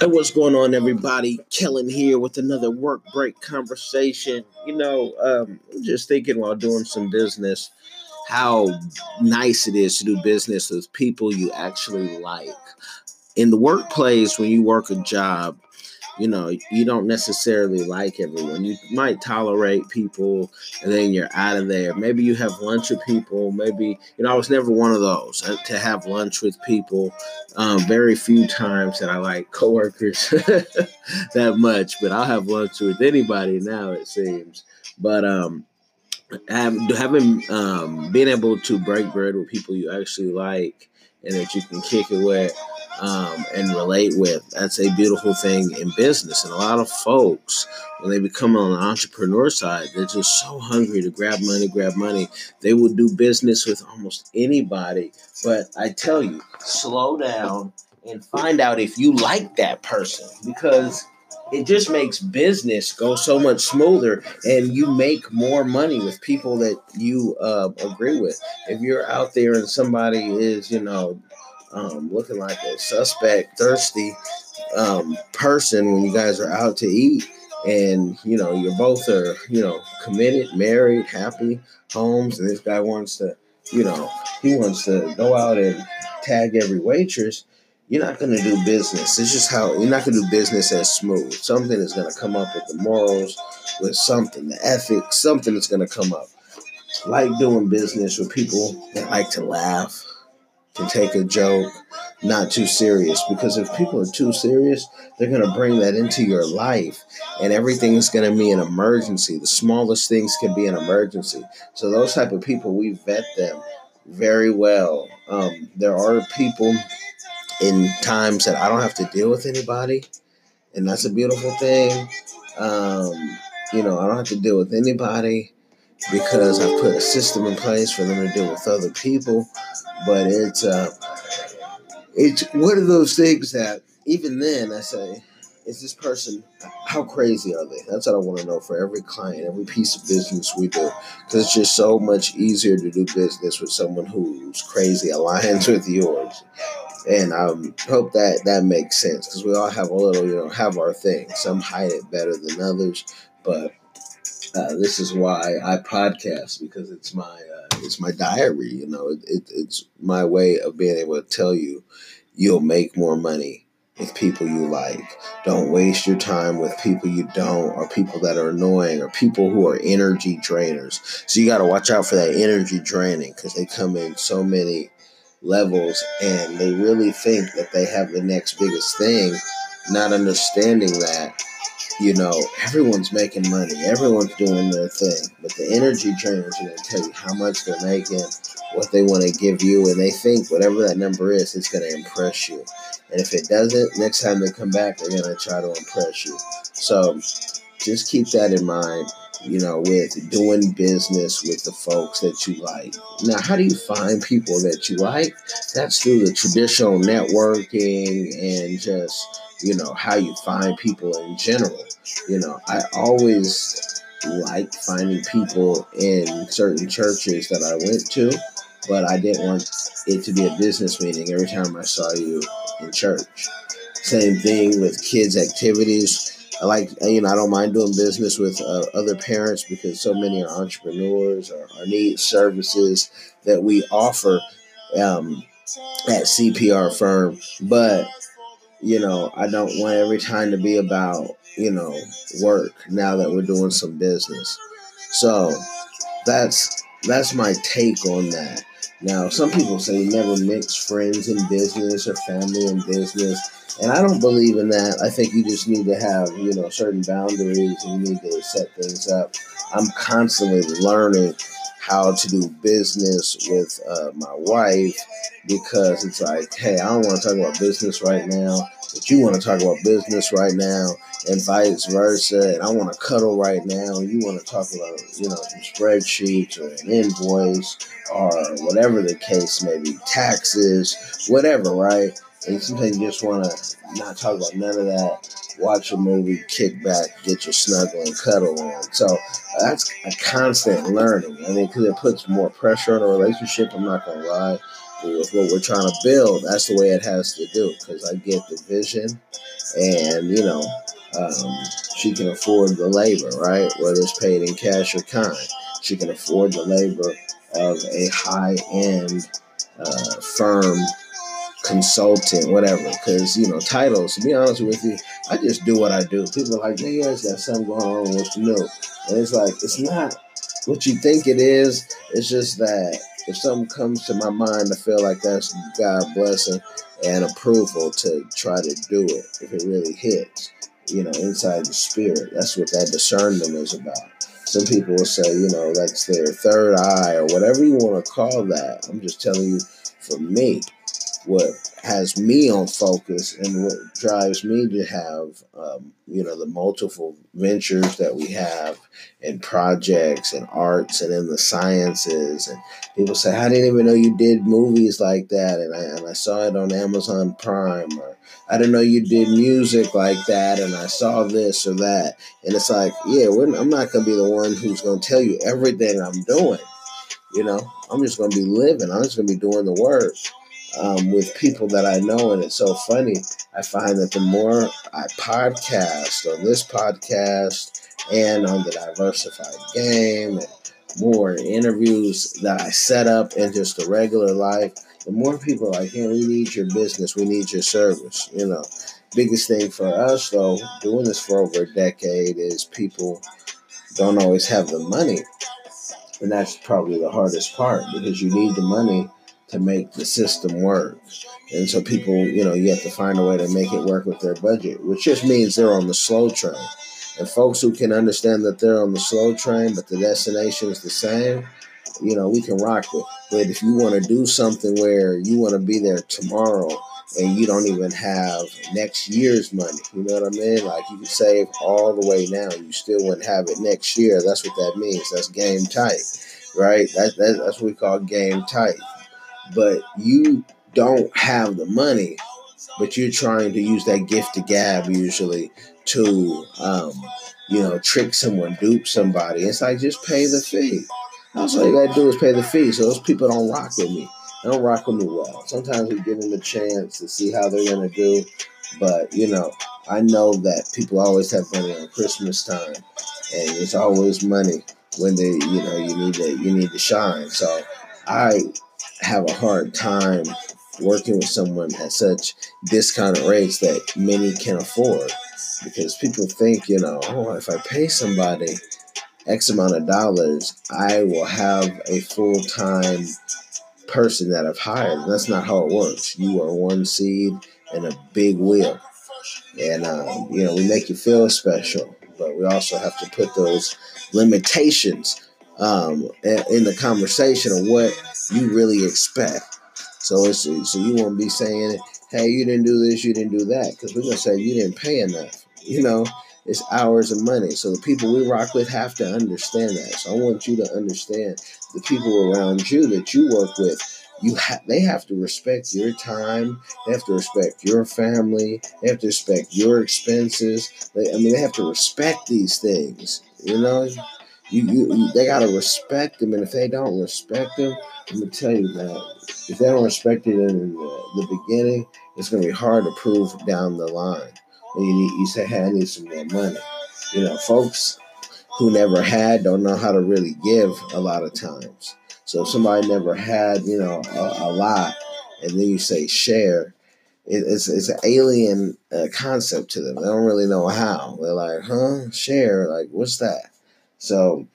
Hey, what's going on, everybody? Kellen here with another work break conversation. You know, um, just thinking while doing some business how nice it is to do business with people you actually like. In the workplace, when you work a job, you know, you don't necessarily like everyone. You might tolerate people and then you're out of there. Maybe you have lunch with people. Maybe, you know, I was never one of those uh, to have lunch with people. Um, very few times that I like coworkers that much, but I'll have lunch with anybody now, it seems. But, um, having um, being able to break bread with people you actually like and that you can kick it with um, and relate with. That's a beautiful thing in business. And a lot of folks, when they become on the entrepreneur side, they're just so hungry to grab money, grab money. They will do business with almost anybody. But I tell you, slow down and find out if you like that person because it just makes business go so much smoother and you make more money with people that you uh, agree with if you're out there and somebody is you know um, looking like a suspect, thirsty um, person when you guys are out to eat, and you know you're both are you know committed, married, happy homes, and this guy wants to, you know, he wants to go out and tag every waitress. You're not going to do business. It's just how you're not going to do business as smooth. Something is going to come up with the morals, with something, the ethics, something is going to come up. Like doing business with people that like to laugh, can take a joke not too serious. Because if people are too serious they're going to bring that into your life. And everything is going to be an emergency. The smallest things can be an emergency. So those type of people we vet them very well. Um, there are people in times that i don't have to deal with anybody and that's a beautiful thing. Um, you know i don't have to deal with anybody because I put a system in place for them to deal with other people. But it's uh, it's one of those things that even then I say, is this person how crazy are they? That's what I want to know for every client, every piece of business we do, because it's just so much easier to do business with someone who's crazy aligns with yours. And I um, hope that that makes sense because we all have a little, you know, have our thing. Some hide it better than others, but uh, this is why I podcast because it's my uh, it's my diary. You know, it, it, it's my way of being able to tell you you'll make more money with people you like. Don't waste your time with people you don't, or people that are annoying, or people who are energy drainers. So you got to watch out for that energy draining because they come in so many levels and they really think that they have the next biggest thing, not understanding that you know, everyone's making money, everyone's doing their thing, but the energy trainers are going to tell you how much they're making, what they want to give you, and they think whatever that number is, it's going to impress you. And if it doesn't, next time they come back, they're going to try to impress you. So just keep that in mind, you know, with doing business with the folks that you like. Now, how do you find people that you like? That's through the traditional networking and just you know, how you find people in general. You know, I always like finding people in certain churches that I went to, but I didn't want it to be a business meeting every time I saw you in church. Same thing with kids' activities. I like, you know, I don't mind doing business with uh, other parents because so many are entrepreneurs or, or need services that we offer um, at CPR firm. But you know, I don't want every time to be about, you know, work now that we're doing some business. So that's that's my take on that. Now, some people say never mix friends in business or family in business. And I don't believe in that. I think you just need to have, you know, certain boundaries and you need to set things up. I'm constantly learning how to do business with uh, my wife because it's like, hey, I don't want to talk about business right now, but you want to talk about business right now, and vice versa. And I want to cuddle right now, and you want to talk about, you know, some spreadsheets or an invoice or whatever the case may be, taxes, whatever, right? And sometimes you just want to not talk about none of that watch a movie, kick back, get your snuggle and cuddle on. So that's a constant learning. I mean, because it puts more pressure on a relationship. I'm not gonna lie. with what we're trying to build, that's the way it has to do. Because I get the vision, and you know, um, she can afford the labor, right? Whether it's paid in cash or kind, she can afford the labor of a high end uh, firm consultant, whatever. Because you know, titles. To be honest with you, I just do what I do. People are like, "Yeah, it's got something going on. What you know?" And it's like it's not what you think it is. It's just that if something comes to my mind, I feel like that's God blessing and approval to try to do it if it really hits, you know, inside the spirit. That's what that discernment is about. Some people will say, you know, that's their third eye or whatever you want to call that. I'm just telling you, for me, what has me on focus and what drives me to have um, you know the multiple ventures that we have and projects and arts and in the sciences. And people say i didn't even know you did movies like that. And I, and I saw it on amazon prime or i didn't know you did music like that and i saw this or that. And it's like yeah i'm not going to be the one who's going to tell you everything i'm doing. You know i'm just going to be living. I'm just going to be doing the work um, with people that I know. And it's so funny. I find that the more I podcast on this podcast and on the diversified game and more interviews that I set up in just a regular life, the more people are like, hey, we need your business, we need your service. You know, biggest thing for us though, doing this for over a decade, is people don't always have the money. And that's probably the hardest part because you need the money to make the system work. And so people, you know, you have to find a way to make it work with their budget, which just means they're on the slow train. And folks who can understand that they're on the slow train, but the destination is the same, you know, we can rock with. But if you want to do something where you want to be there tomorrow and you don't even have next year's money, you know what I mean? Like you can save all the way now, you still wouldn't have it next year. That's what that means. That's game tight, right? That, that, that's what we call game tight but you don't have the money, but you're trying to use that gift to gab usually to, um, you know, trick someone, dupe somebody. It's like just pay the fee. That's all you gotta do is pay the fee. So those people don't rock with me. They don't rock with me well. Sometimes we give them a chance to see how they're gonna do, but you know, I know that people always have money on Christmas time, and it's always money when they, you know, you need to you need to shine. So I have a hard time working with someone at such discounted rates that many can afford because people think, you know, oh, if I pay somebody X amount of dollars, I will have a full time person that I've hired. And that's not how it works. You are one seed in a big wheel. And, um, you know, we make you feel special, but we also have to put those limitations um, in the conversation of what you really expect. So it's so you won't be saying, "Hey, you didn't do this, you didn't do that," because we're gonna say you didn't pay enough. You know, it's hours of money. So the people we rock with have to understand that. So I want you to understand the people around you that you work with. You ha- they have to respect your time. They have to respect your family. They have to respect your expenses. They, I mean, they have to respect these things. You know, you, you, they gotta respect them, and if they don't respect them, I'm gonna tell you that if they don't respect it in the, the beginning, it's gonna be hard to prove down the line. When you need, you say, "Hey, I need some more money." You know, folks who never had don't know how to really give a lot of times. So if somebody never had, you know, a, a lot, and then you say share, it, it's it's an alien uh, concept to them. They don't really know how. They're like, "Huh? Share? Like, what's that?" So,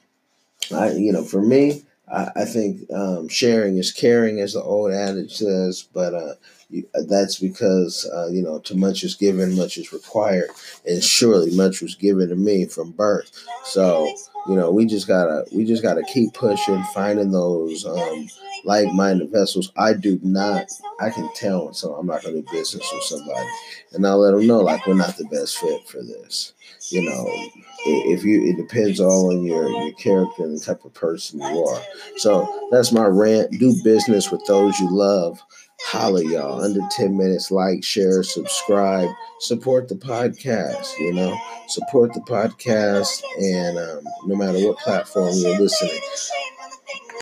I you know, for me, I, I think um, sharing is caring, as the old adage says. But uh, that's because uh, you know, to much is given, much is required, and surely much was given to me from birth. So you know, we just gotta we just gotta keep pushing, finding those um, like-minded vessels. I do not. I can tell so I'm not gonna do business with somebody, and I'll let them know like we're not the best fit for this. You know, if you it depends all on your your character and the type of person you are. So that's my rant. Do business with those you love. Holla y'all. Under 10 minutes, like, share, subscribe, support the podcast, you know, support the podcast and um, no matter what platform you're listening.